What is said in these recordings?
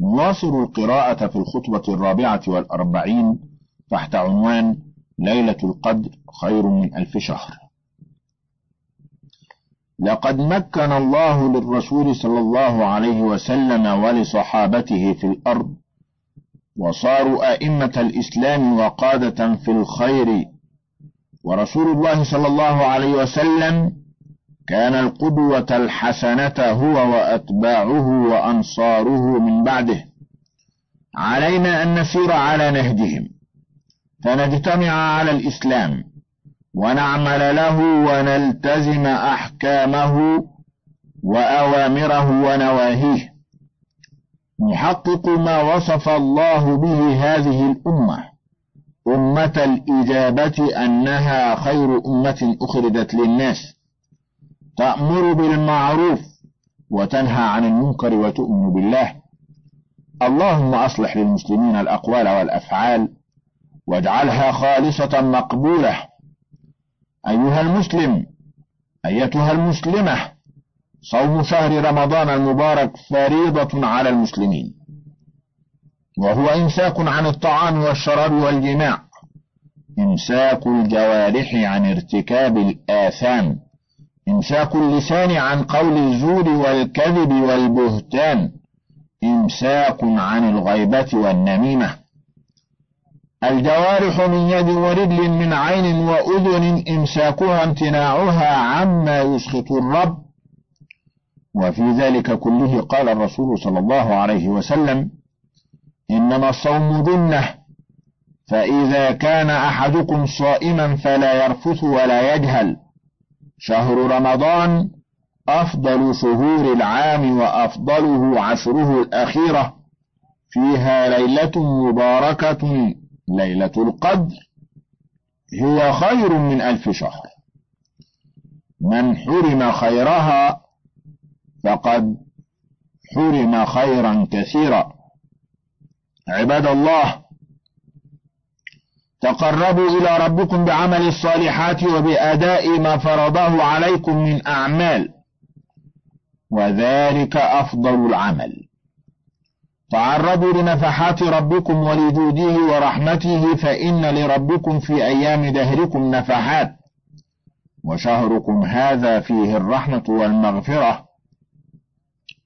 نواصل القراءة في الخطبة الرابعة والأربعين تحت عنوان ليلة القدر خير من ألف شهر. لقد مكن الله للرسول صلى الله عليه وسلم ولصحابته في الأرض وصاروا أئمة الإسلام وقادة في الخير ورسول الله صلى الله عليه وسلم كان القدوة الحسنة هو وأتباعه وأنصاره من بعده. علينا أن نسير على نهجهم فنجتمع على الإسلام ونعمل له ونلتزم أحكامه وأوامره ونواهيه. نحقق ما وصف الله به هذه الأمة أمة الإجابة أنها خير أمة أخرجت للناس. تأمر بالمعروف وتنهى عن المنكر وتؤمن بالله. اللهم أصلح للمسلمين الأقوال والأفعال واجعلها خالصة مقبولة. أيها المسلم أيتها المسلمة صوم شهر رمضان المبارك فريضة على المسلمين. وهو إمساك عن الطعام والشراب والجماع. إمساك الجوارح عن ارتكاب الآثام. إمساك اللسان عن قول الزور والكذب والبهتان. إمساك عن الغيبة والنميمة. الجوارح من يد ورجل من عين وأذن إمساكها امتناعها عما يسخط الرب. وفي ذلك كله قال الرسول صلى الله عليه وسلم إنما الصوم جنة فإذا كان أحدكم صائما فلا يرفث ولا يجهل. شهر رمضان أفضل شهور العام وأفضله عشره الأخيرة. فيها ليلة مباركة ليلة القدر. هي خير من ألف شهر. من حرم خيرها فقد حرم خيرا كثيرا. عباد الله تقربوا إلى ربكم بعمل الصالحات وبأداء ما فرضه عليكم من أعمال. وذلك أفضل العمل. تعرضوا لنفحات ربكم ولجوده ورحمته فإن لربكم في أيام دهركم نفحات. وشهركم هذا فيه الرحمة والمغفرة.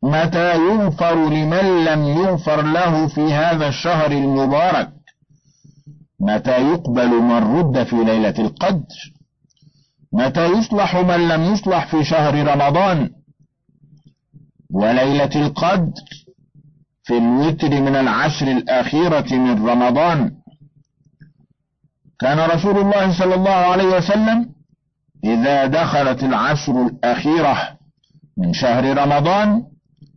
متى يغفر لمن لم يغفر له في هذا الشهر المبارك؟ متى يقبل من رد في ليلة القدر؟ متى يصلح من لم يصلح في شهر رمضان؟ وليلة القدر في الوتر من العشر الأخيرة من رمضان. كان رسول الله صلى الله عليه وسلم إذا دخلت العشر الأخيرة من شهر رمضان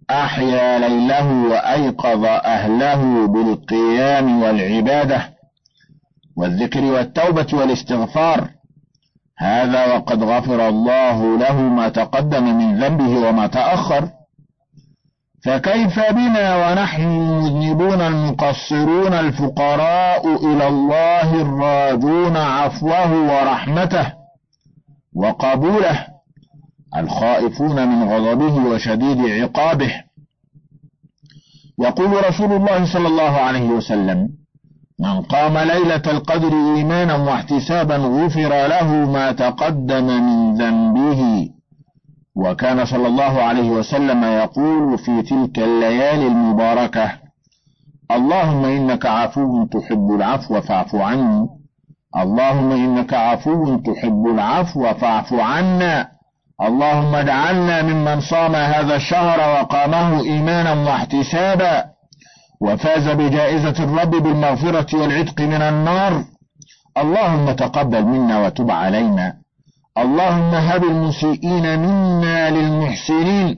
أحيا ليله وأيقظ أهله بالقيام والعبادة. والذكر والتوبة والاستغفار. هذا وقد غفر الله له ما تقدم من ذنبه وما تأخر. فكيف بنا ونحن المذنبون المقصرون الفقراء إلى الله الراجون عفوه ورحمته وقبوله الخائفون من غضبه وشديد عقابه. يقول رسول الله صلى الله عليه وسلم من قام ليلة القدر إيمانا واحتسابا غفر له ما تقدم من ذنبه. وكان صلى الله عليه وسلم يقول في تلك الليالي المباركة اللهم إنك عفو تحب العفو فاعف عني. اللهم إنك عفو تحب العفو فاعف عنا. اللهم اجعلنا ممن صام هذا الشهر وقامه إيمانا واحتسابا. وفاز بجائزة الرب بالمغفرة والعتق من النار. اللهم تقبل منا وتب علينا. اللهم هب المسيئين منا للمحسنين.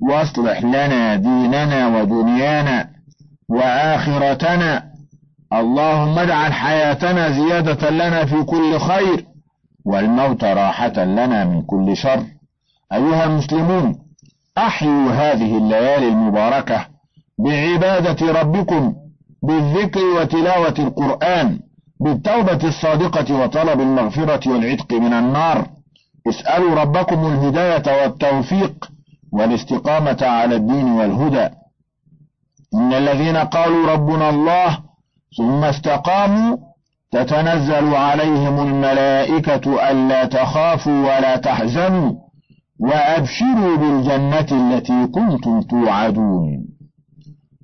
واصلح لنا ديننا ودنيانا وآخرتنا. اللهم اجعل حياتنا زيادة لنا في كل خير والموت راحة لنا من كل شر. أيها المسلمون أحيوا هذه الليالي المباركة بعبادة ربكم بالذكر وتلاوة القرآن بالتوبة الصادقة وطلب المغفرة والعتق من النار. اسألوا ربكم الهداية والتوفيق والاستقامة على الدين والهدى. إن الذين قالوا ربنا الله ثم استقاموا تتنزل عليهم الملائكة ألا تخافوا ولا تحزنوا وأبشروا بالجنة التي كنتم توعدون.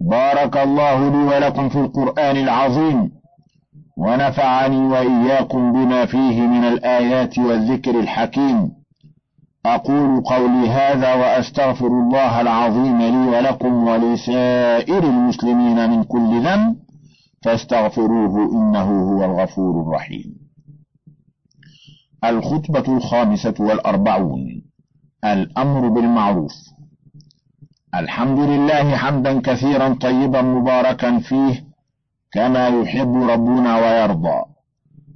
بارك الله لي ولكم في القرآن العظيم ونفعني وإياكم بما فيه من الآيات والذكر الحكيم. أقول قولي هذا وأستغفر الله العظيم لي ولكم ولسائر المسلمين من كل ذنب فاستغفروه إنه هو الغفور الرحيم. الخطبة الخامسة والأربعون. الأمر بالمعروف. الحمد لله حمدا كثيرا طيبا مباركا فيه كما يحب ربنا ويرضى.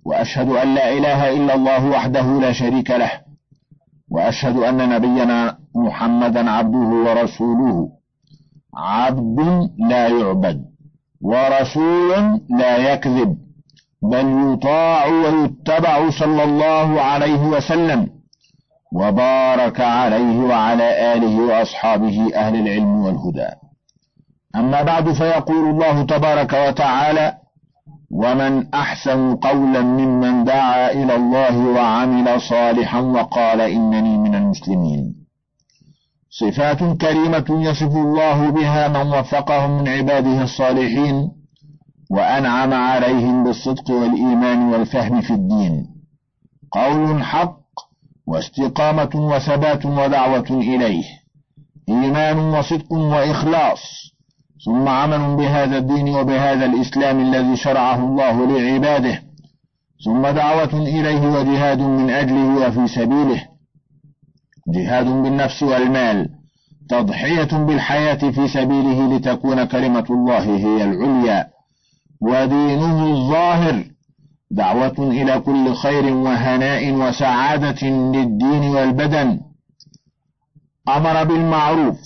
وأشهد أن لا إله إلا الله وحده لا شريك له. وأشهد أن نبينا محمدا عبده ورسوله. عبد لا يعبد ورسول لا يكذب. بل يطاع ويتبع صلى الله عليه وسلم. وبارك عليه وعلى آله وأصحابه أهل العلم والهدى. أما بعد فيقول الله تبارك وتعالى ومن أحسن قولا ممن دعا إلى الله وعمل صالحا وقال إنني من المسلمين صفات كريمة يصف الله بها من وفقهم من عباده الصالحين وأنعم عليهم بالصدق والإيمان والفهم في الدين. قول حق واستقامة وثبات ودعوة إليه إيمان وصدق وإخلاص ثم عمل بهذا الدين وبهذا الإسلام الذي شرعه الله لعباده ثم دعوة إليه وجهاد من أجله وفي سبيله. جهاد بالنفس والمال تضحية بالحياة في سبيله لتكون كلمة الله هي العليا ودينه الظاهر. دعوة إلى كل خير وهناء وسعادة للدين والبدن. أمر بالمعروف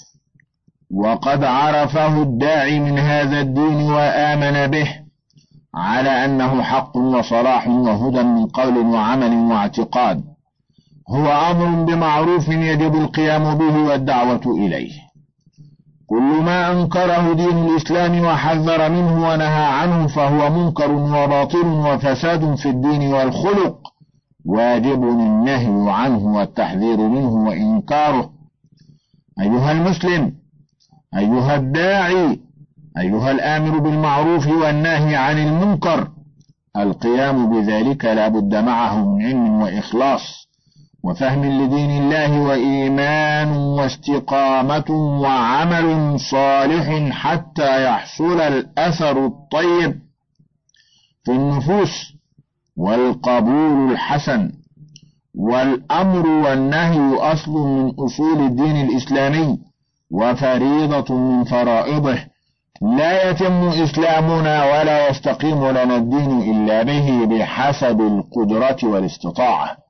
وقد عرفه الداعي من هذا الدين وآمن به على أنه حق وصلاح وهدى من قول وعمل واعتقاد. هو أمر بمعروف يجب القيام به والدعوة إليه. كل ما أنكره دين الإسلام وحذر منه ونهى عنه فهو منكر وباطل وفساد في الدين والخلق واجب النهي عنه والتحذير منه وإنكاره. أيها المسلم أيها الداعي أيها الآمر بالمعروف والناهي عن المنكر القيام بذلك لا بد معه من علم وإخلاص. وفهم لدين الله وإيمان واستقامة وعمل صالح حتى يحصل الأثر الطيب في النفوس والقبول الحسن والأمر والنهي أصل من أصول الدين الإسلامي وفريضة من فرائضه. لا يتم إسلامنا ولا يستقيم لنا الدين إلا به بحسب القدرة والاستطاعة.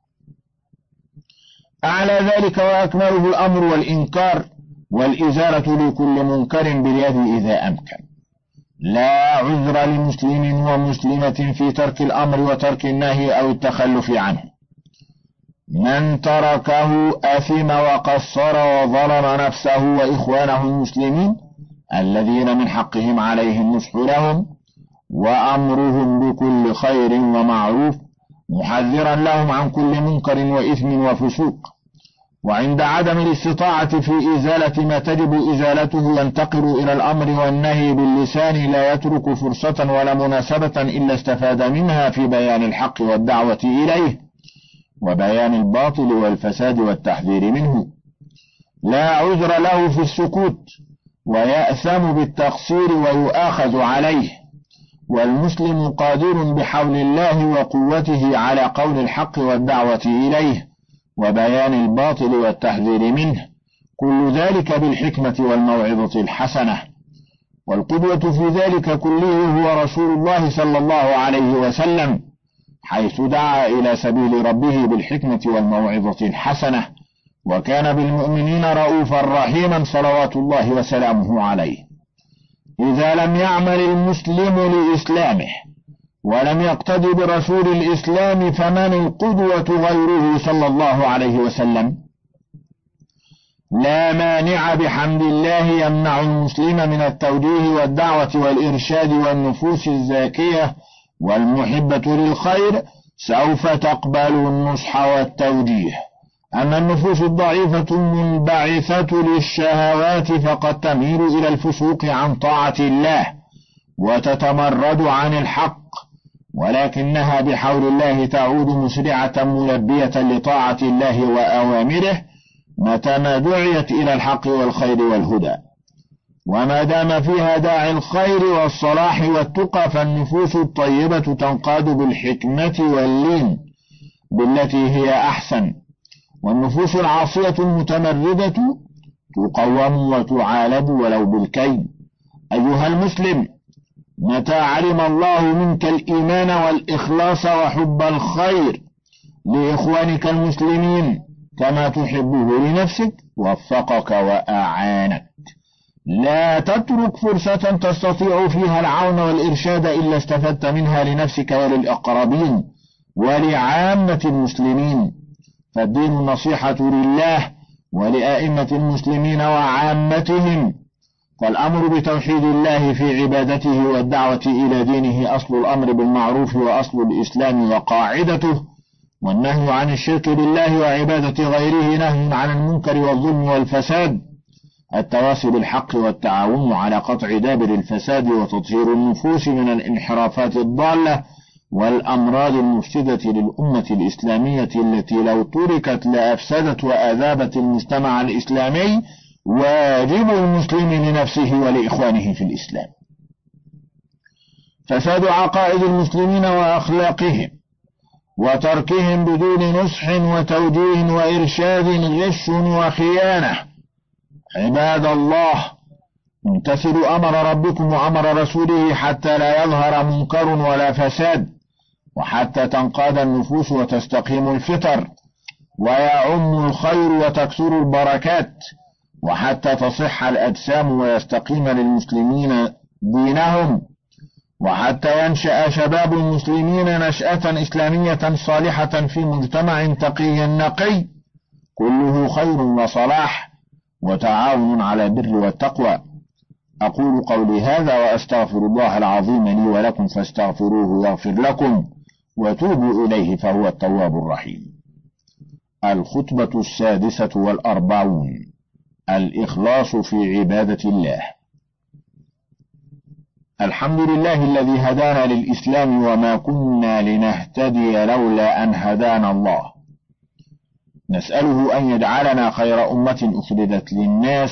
أعلى ذلك وأكمله الأمر والإنكار والإزالة لكل منكر باليد إذا أمكن. لا عذر لمسلم ومسلمة في ترك الأمر وترك النهي أو التخلف عنه. من تركه أثم وقصر وظلم نفسه وإخوانه المسلمين الذين من حقهم عليه النصح لهم وأمرهم بكل خير ومعروف محذرا لهم عن كل منكر وإثم وفسوق. وعند عدم الاستطاعة في إزالة ما تجب إزالته ينتقل إلى الأمر والنهي باللسان لا يترك فرصة ولا مناسبة إلا استفاد منها في بيان الحق والدعوة إليه وبيان الباطل والفساد والتحذير منه. لا عذر له في السكوت ويأثم بالتقصير ويؤاخذ عليه. والمسلم قادر بحول الله وقوته على قول الحق والدعوة إليه وبيان الباطل والتحذير منه كل ذلك بالحكمة والموعظة الحسنة. والقدوة في ذلك كله هو رسول الله صلى الله عليه وسلم حيث دعا إلى سبيل ربه بالحكمة والموعظة الحسنة وكان بالمؤمنين رؤوفا رحيما صلوات الله وسلامه عليه. إذا لم يعمل المسلم لإسلامه ولم يقتد برسول الإسلام فمن القدوة غيره صلى الله عليه وسلم؟ لا مانع بحمد الله يمنع المسلم من التوجيه والدعوة والإرشاد والنفوس الزاكية والمحبة للخير سوف تقبل النصح والتوجيه. أما النفوس الضعيفة المنبعثة للشهوات فقد تميل إلى الفسوق عن طاعة الله وتتمرد عن الحق ولكنها بحول الله تعود مسرعة ملبية لطاعة الله وأوامره متى ما دعيت إلى الحق والخير والهدى. وما دام فيها داعي الخير والصلاح والتقى فالنفوس الطيبة تنقاد بالحكمة واللين بالتي هي أحسن. والنفوس العاصية المتمردة تقوم وتعالب ولو بالكيد. أيها المسلم متى علم الله منك الإيمان والإخلاص وحب الخير؟ لإخوانك المسلمين كما تحبه لنفسك وفقك وأعانك. لا تترك فرصة تستطيع فيها العون والإرشاد إلا استفدت منها لنفسك وللأقربين ولعامة المسلمين. فالدين النصيحة لله ولأئمة المسلمين وعامتهم فالأمر بتوحيد الله في عبادته والدعوة إلى دينه أصل الأمر بالمعروف وأصل الإسلام وقاعدته والنهي عن الشرك بالله وعبادة غيره نهي عن المنكر والظلم والفساد التواصي بالحق والتعاون على قطع دابر الفساد وتطهير النفوس من الانحرافات الضالة والأمراض المفسدة للأمة الإسلامية التي لو تركت لأفسدت وأذابت المجتمع الإسلامي واجب المسلم لنفسه ولإخوانه في الإسلام. فساد عقائد المسلمين وأخلاقهم وتركهم بدون نصح وتوجيه وإرشاد غش وخيانة. عباد الله امتثلوا أمر ربكم وأمر رسوله حتى لا يظهر منكر ولا فساد. وحتى تنقاد النفوس وتستقيم الفطر ويعم الخير وتكثر البركات وحتى تصح الأجسام ويستقيم للمسلمين دينهم وحتى ينشأ شباب المسلمين نشأة إسلامية صالحة في مجتمع تقي نقي. كله خير وصلاح وتعاون على البر والتقوى. أقول قولي هذا وأستغفر الله العظيم لي ولكم فاستغفروه يغفر لكم. وتوبوا إليه فهو التواب الرحيم. الخطبة السادسة والأربعون. الإخلاص في عبادة الله. الحمد لله الذي هدانا للإسلام وما كنا لنهتدي لولا أن هدانا الله. نسأله أن يجعلنا خير أمة أخرجت للناس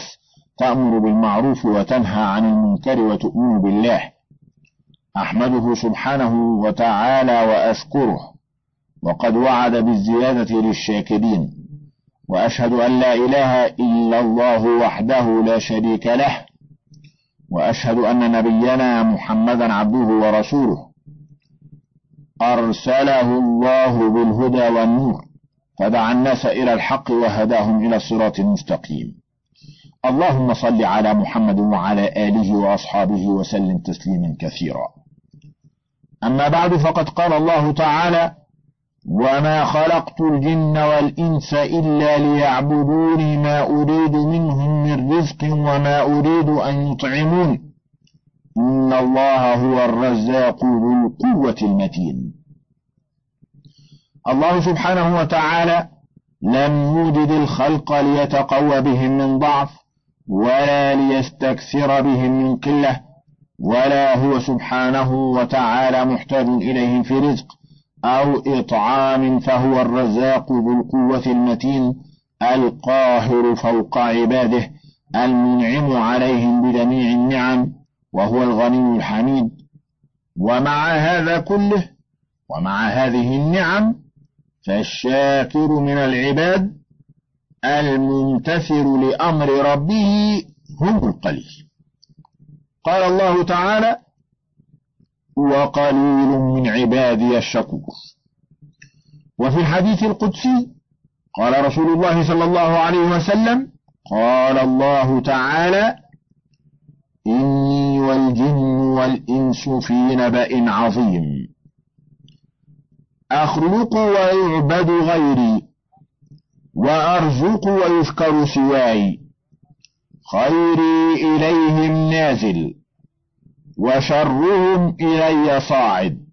تأمر بالمعروف وتنهى عن المنكر وتؤمن بالله. أحمده سبحانه وتعالى وأشكره وقد وعد بالزيادة للشاكرين وأشهد أن لا إله إلا الله وحده لا شريك له وأشهد أن نبينا محمدا عبده ورسوله. أرسله الله بالهدى والنور فدعا الناس إلى الحق وهداهم إلى الصراط المستقيم. اللهم صل على محمد وعلى آله وأصحابه وسلم تسليما كثيرا. أما بعد فقد قال الله تعالى وما خلقت الجن والإنس إلا ليعبدون ما أريد منهم من رزق وما أريد أن يطعمون إن الله هو الرزاق ذو القوة المتين الله سبحانه وتعالى لم يوجد الخلق ليتقوى بهم من ضعف ولا ليستكثر بهم من قلة ولا هو سبحانه وتعالى محتاج إليهم في رزق أو إطعام فهو الرزاق ذو القوة المتين القاهر فوق عباده المنعم عليهم بجميع النعم وهو الغني الحميد. ومع هذا كله ومع هذه النعم فالشاكر من العباد الممتثل لأمر ربه هم القليل. قال الله تعالى وقليل من عبادي الشكور وفي الحديث القدسي قال رسول الله صلى الله عليه وسلم قال الله تعالى إني والجن والإنس في نبأ عظيم أخلق ويعبد غيري وأرزق ويذكر سواي. خيري إليهم نازل وشرهم إلي صاعد.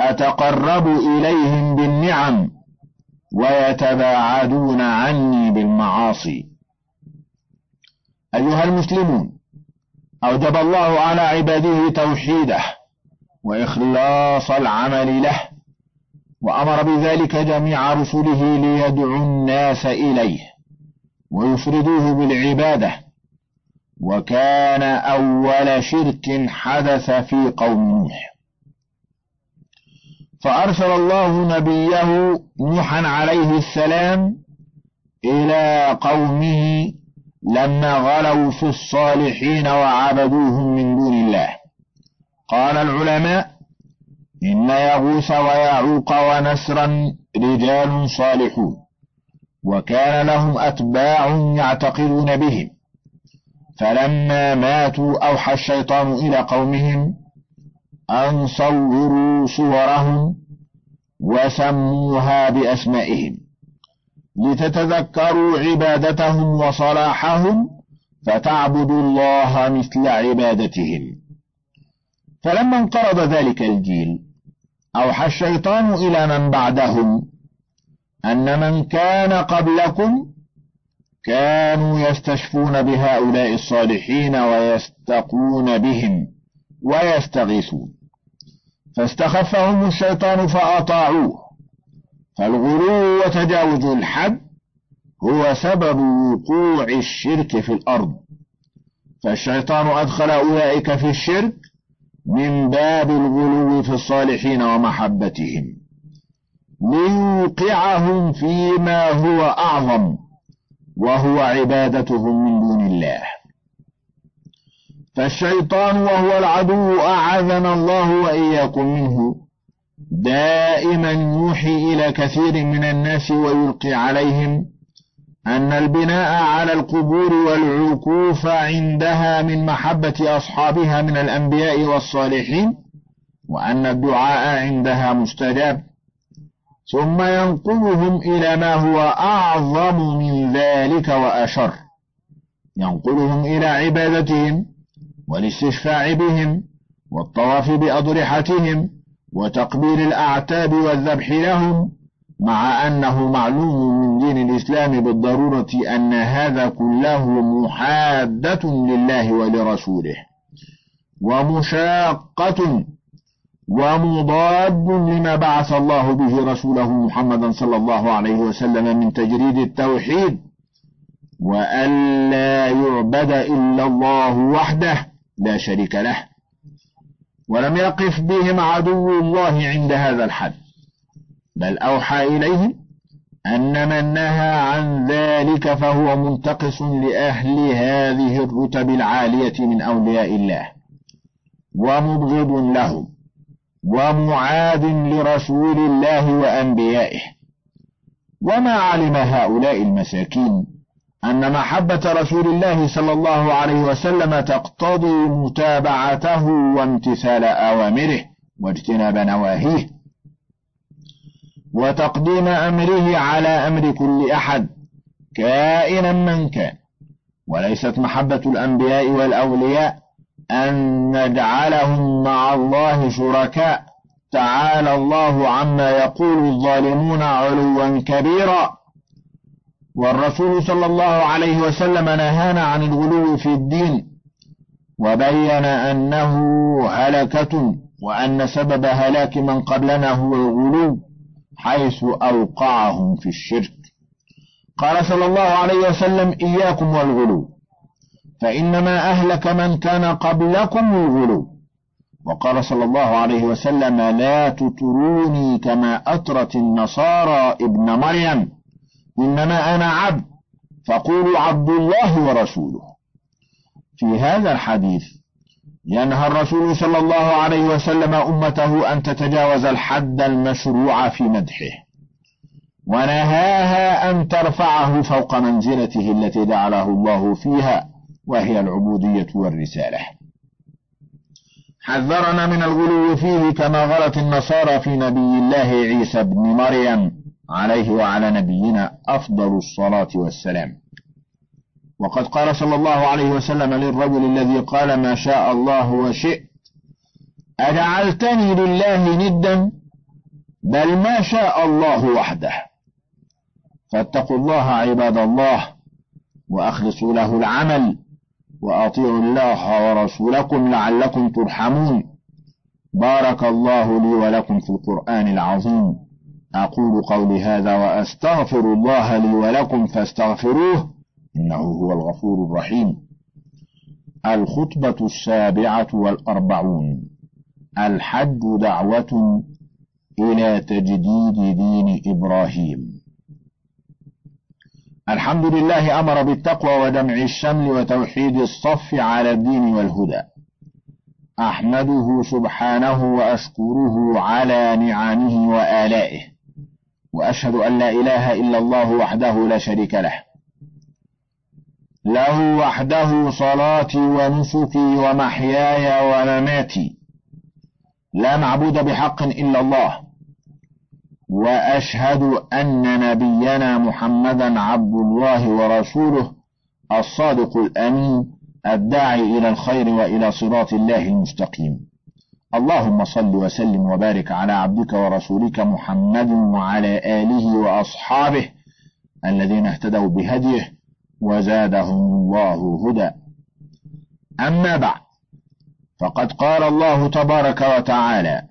أتقرب إليهم بالنعم ويتباعدون عني بالمعاصي. أيها المسلمون أوجب الله على عباده توحيده وإخلاص العمل له وأمر بذلك جميع رسله ليدعوا الناس إليه. ويفردوه بالعبادة. وكان أول شرك حدث في قوم نوح. فأرسل الله نبيه نوحا عليه السلام إلى قومه لما غلوا في الصالحين وعبدوهم من دون الله. قال العلماء إن يغوث ويعوق ونسرا رجال صالحون. وكان لهم أتباع يعتقدون بهم. فلما ماتوا أوحى الشيطان إلى قومهم أن صوروا صورهم وسموها بأسمائهم لتتذكروا عبادتهم وصلاحهم فتعبدوا الله مثل عبادتهم. فلما انقرض ذلك الجيل أوحى الشيطان إلى من بعدهم أن من كان قبلكم كانوا يستشفون بهؤلاء الصالحين ويستقون بهم ويستغيثون. فاستخفهم الشيطان فأطاعوه. فالغلو وتجاوز الحد هو سبب وقوع الشرك في الأرض. فالشيطان أدخل أولئك في الشرك من باب الغلو في الصالحين ومحبتهم. ليوقعهم فيما هو أعظم وهو عبادتهم من دون الله. فالشيطان وهو العدو أعاذنا الله وإياكم منه. دائما يوحي إلى كثير من الناس ويلقي عليهم أن البناء على القبور والعكوف عندها من محبة أصحابها من الأنبياء والصالحين وأن الدعاء عندها مستجاب. ثم ينقلهم إلى ما هو أعظم من ذلك وأشر. ينقلهم إلى عبادتهم والاستشفاع بهم والطواف بأضرحتهم وتقبيل الأعتاب والذبح لهم مع أنه معلوم من دين الإسلام بالضرورة أن هذا كله محادة لله ولرسوله ومشاقة ومضاد لما بعث الله به رسوله محمدا صلى الله عليه وسلم من تجريد التوحيد وألا يعبد إلا الله وحده لا شريك له ولم يقف بهم عدو الله عند هذا الحد بل أوحى إليهم أن من نهى عن ذلك فهو منتقص لأهل هذه الرتب العالية من أولياء الله ومبغض لهم. ومعاد لرسول الله وأنبيائه. وما علم هؤلاء المساكين أن محبة رسول الله صلى الله عليه وسلم تقتضي متابعته وامتثال أوامره واجتناب نواهيه وتقديم أمره على أمر كل أحد كائنا من كان. وليست محبة الأنبياء والأولياء أن نجعلهم مع الله شركاء. تعالى الله عما يقول الظالمون علوا كبيرا. والرسول صلى الله عليه وسلم نهانا عن الغلو في الدين وبين أنه هلكة وأن سبب هلاك من قبلنا هو الغلو حيث أوقعهم في الشرك. قال صلى الله عليه وسلم إياكم والغلو. فإنما أهلك من كان قبلكم الغلو. وقال صلى الله عليه وسلم لا تطروني كما أطرت النصارى ابن مريم إنما أنا عبد فقولوا عبد الله ورسوله. في هذا الحديث ينهى الرسول صلى الله عليه وسلم أمته أن تتجاوز الحد المشروع في مدحه ونهاها أن ترفعه فوق منزلته التي جعله الله فيها. وهي العبودية والرسالة. حذرنا من الغلو فيه كما غلت النصارى في نبي الله عيسى بن مريم عليه وعلى نبينا أفضل الصلاة والسلام. وقد قال صلى الله عليه وسلم للرجل الذي قال ما شاء الله وشئت أجعلتني لله ندا بل ما شاء الله وحده. فاتقوا الله عباد الله وأخلصوا له العمل وأطيعوا الله ورسولكم لعلكم ترحمون. بارك الله لي ولكم في القرآن العظيم. أقول قولي هذا وأستغفر الله لي ولكم فاستغفروه إنه هو الغفور الرحيم. الخطبة السابعة والأربعون. الحج دعوة إلى تجديد دين إبراهيم. الحمد لله أمر بالتقوى ودمع الشمل وتوحيد الصف على الدين والهدى. أحمده سبحانه وأشكره على نعمه وآلائه. وأشهد أن لا إله إلا الله وحده لا شريك له. له وحده صلاتي ونسكي ومحياي ومماتي. لا معبود بحق إلا الله. وأشهد أن نبينا محمدا عبد الله ورسوله الصادق الأمين الداعي إلى الخير وإلى صراط الله المستقيم. اللهم صل وسلم وبارك على عبدك ورسولك محمد وعلى آله وأصحابه الذين اهتدوا بهديه وزادهم الله هدى. أما بعد فقد قال الله تبارك وتعالى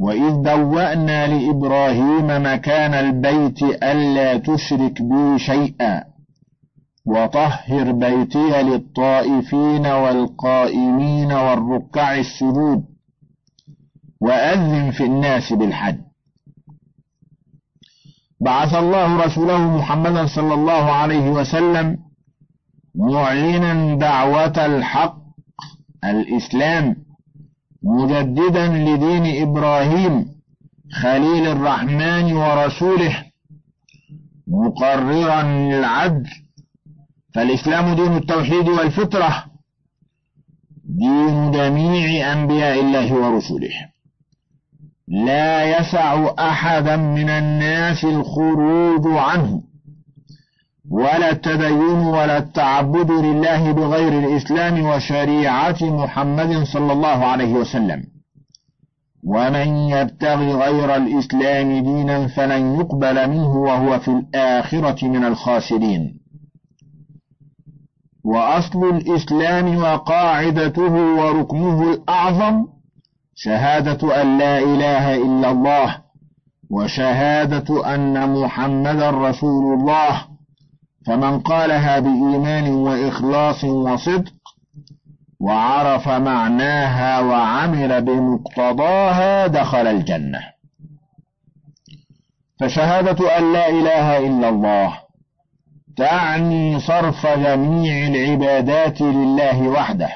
وإذ بوأنا لإبراهيم مكان البيت ألا تشرك بي شيئا وطهر بيتي للطائفين والقائمين والركع السجود وأذن في الناس بالحج. بعث الله رسوله محمدا صلى الله عليه وسلم معلنا دعوة الحق الإسلام. مجددا لدين إبراهيم خليل الرحمن ورسوله مقررا للعدل. فالإسلام دين التوحيد والفطرة دين جميع أنبياء الله ورسله. لا يسع أحدا من الناس الخروج عنه. ولا التدين ولا التعبد لله بغير الإسلام وشريعة محمد صلى الله عليه وسلم. ومن يبتغي غير الإسلام دينا فلن يقبل منه وهو في الآخرة من الخاسرين. وأصل الإسلام وقاعدته وركنه الأعظم شهادة أن لا إله إلا الله وشهادة أن محمدا رسول الله. فمن قالها بإيمان وإخلاص وصدق وعرف معناها وعمل بمقتضاها دخل الجنة. فشهادة أن لا إله إلا الله تعني صرف جميع العبادات لله وحده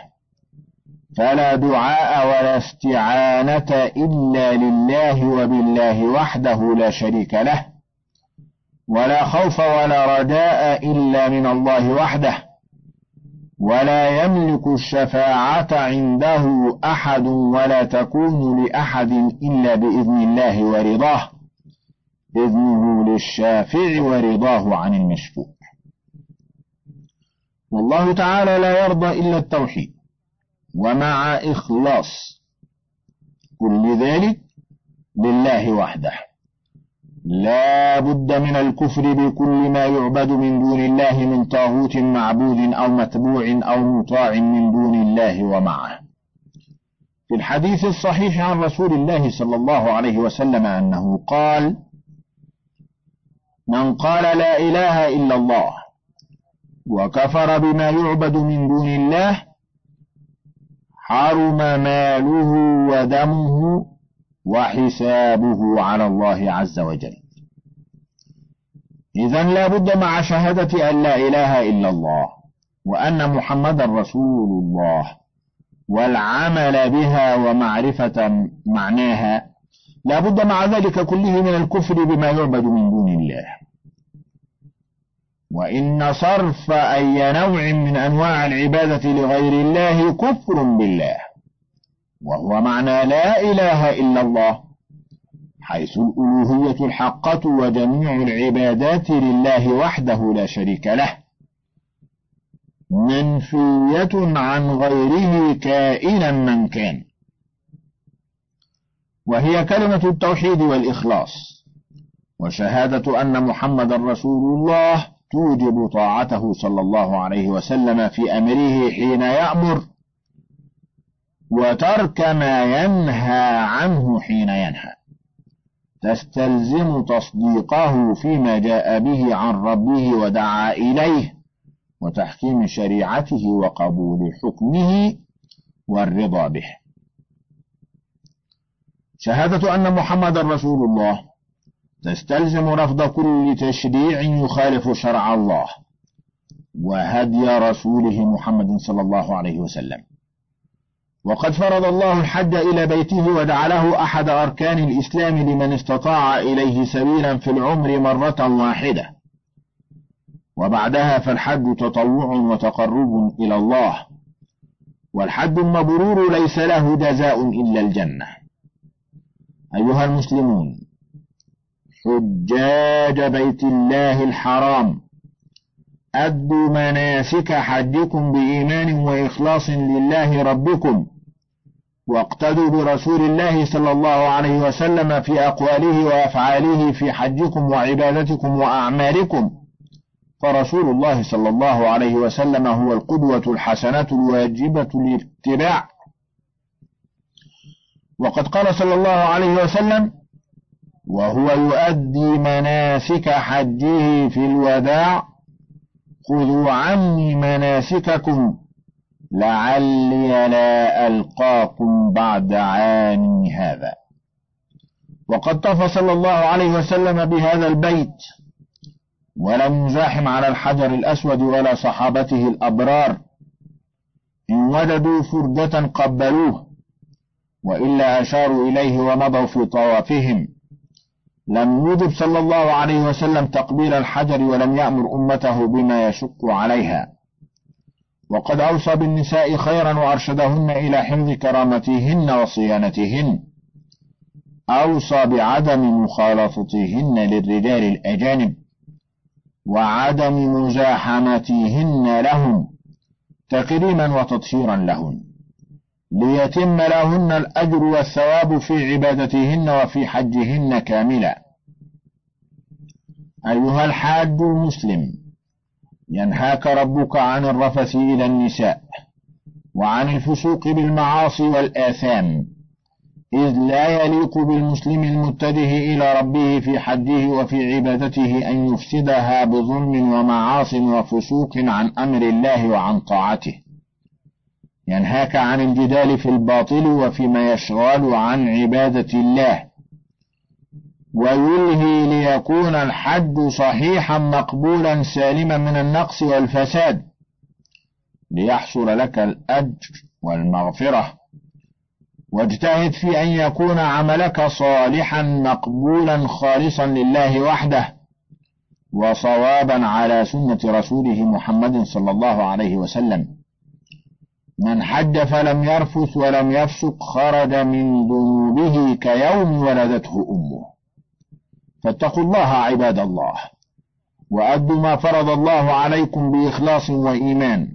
فلا دعاء ولا استعانة إلا لله وبالله وحده لا شريك له. ولا خوف ولا رجاء إلا من الله وحده. ولا يملك الشفاعة عنده أحد ولا تكون لأحد إلا بإذن الله ورضاه. إذنه للشافع ورضاه عن المشفوع. والله تعالى لا يرضى إلا التوحيد ومع إخلاص كل ذلك لله وحده. لا بد من الكفر بكل ما يعبد من دون الله من طاغوت معبود أو متبوع أو مطاع من دون الله ومعه. في الحديث الصحيح عن رسول الله صلى الله عليه وسلم أنه قال من قال لا إله إلا الله وكفر بما يعبد من دون الله حرم ماله ودمه وحسابه على الله عز وجل. إذا لا بد مع شهادة أن لا إله إلا الله وأن محمدا رسول الله والعمل بها ومعرفة معناها. لا بد مع ذلك كله من الكفر بما يعبد من دون الله. وإن صرف أي نوع من أنواع العبادة لغير الله كفر بالله. وهو معنى لا إله إلا الله حيث الألوهية الحقة وجميع العبادات لله وحده لا شريك له. منفية عن غيره كائنا من كان. وهي كلمة التوحيد والإخلاص. وشهادة أن محمد رسول الله توجب طاعته صلى الله عليه وسلم في أمره حين يأمر. وترك ما ينهى عنه حين ينهى. تستلزم تصديقه فيما جاء به عن ربه ودعا إليه وتحكيم شريعته وقبول حكمه والرضا به. شهادة أن محمد رسول الله. تستلزم رفض كل تشريع يخالف شرع الله وهدي رسوله محمد صلى الله عليه وسلم. وقد فرض الله الحج إلى بيته وجعله أحد أركان الإسلام لمن استطاع إليه سبيلا في العمر مرة واحدة. وبعدها فالحج تطوع وتقرب إلى الله. والحج المبرور ليس له جزاء إلا الجنة. أيها المسلمون حجاج بيت الله الحرام أدوا مناسك حجكم بإيمان وإخلاص لله ربكم. واقتدوا برسول الله صلى الله عليه وسلم في أقواله وأفعاله في حجكم وعبادتكم وأعمالكم. فرسول الله صلى الله عليه وسلم هو القدوة الحسنة الواجبة الاتباع وقد قال صلى الله عليه وسلم وهو يؤدي مناسك حجه في الوداع. خذوا عني مناسككم لعلي لا ألقاكم بعد عامي هذا. وقد طاف صلى الله عليه وسلم بهذا البيت ولم يزاحم على الحجر الأسود ولا صحابته الأبرار. إن وجدوا فردة قبلوه وإلا أشاروا إليه ومضوا في طوافهم. لم يجب صلى الله عليه وسلم تقبيل الحجر ولم يأمر أمته بما يشق عليها. وقد أوصى بالنساء خيرا وأرشدهن إلى حفظ كرامتهن وصيانتهن. أوصى بعدم مخالطتهن للرجال الأجانب. وعدم مزاحمتهن لهم تكريما وتطهيرا لهن ليتم لهن الأجر والثواب في عبادتهن وفي حجهن كاملا. أيها الحاج المسلم ينهاك ربك عن الرفث إلى النساء وعن الفسوق بالمعاصي والآثام إذ لا يليق بالمسلم المتجه إلى ربه في حجه وفي عبادته أن يفسدها بظلم ومعاص وفسوق عن أمر الله وعن طاعته. ينهاك عن الجدال في الباطل وفيما يشغل عن عبادة الله ويلهي ليكون الحج صحيحا مقبولا سالما من النقص والفساد. ليحصل لك الأجر والمغفرة. واجتهد في أن يكون عملك صالحا مقبولا خالصا لله وحده وصوابا على سنة رسوله محمد صلى الله عليه وسلم. من حج فلم يرفث ولم يفسق خرج من ذنوبه كيوم ولدته أمه. فاتقوا الله عباد الله وأدوا ما فرض الله عليكم بإخلاص وإيمان.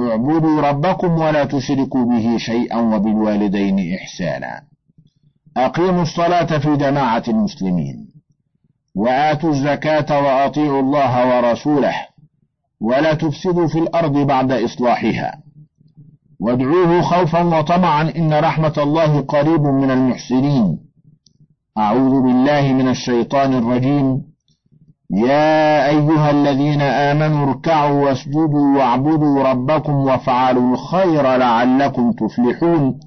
اعبدوا ربكم ولا تشركوا به شيئا وبالوالدين إحسانا. أقيموا الصلاة في جماعة المسلمين وآتوا الزكاة وأطيعوا الله ورسوله ولا تفسدوا في الأرض بعد إصلاحها. وادعوه خوفا وطمعا إن رحمة الله قريب من المحسنين. أعوذ بالله من الشيطان الرجيم. يا أيها الذين آمنوا اركعوا واسجدوا واعبدوا ربكم وافعلوا الخير لعلكم تفلحون.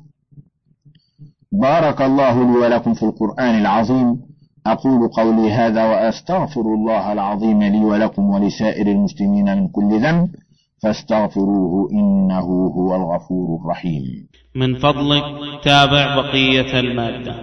بارك الله لي ولكم في القرآن العظيم. أقول قولي هذا وأستغفر الله العظيم لي ولكم ولسائر المسلمين من كل ذنب. فاستغفروه إنه هو الغفور الرحيم. من فضلك تابع بقية المادة.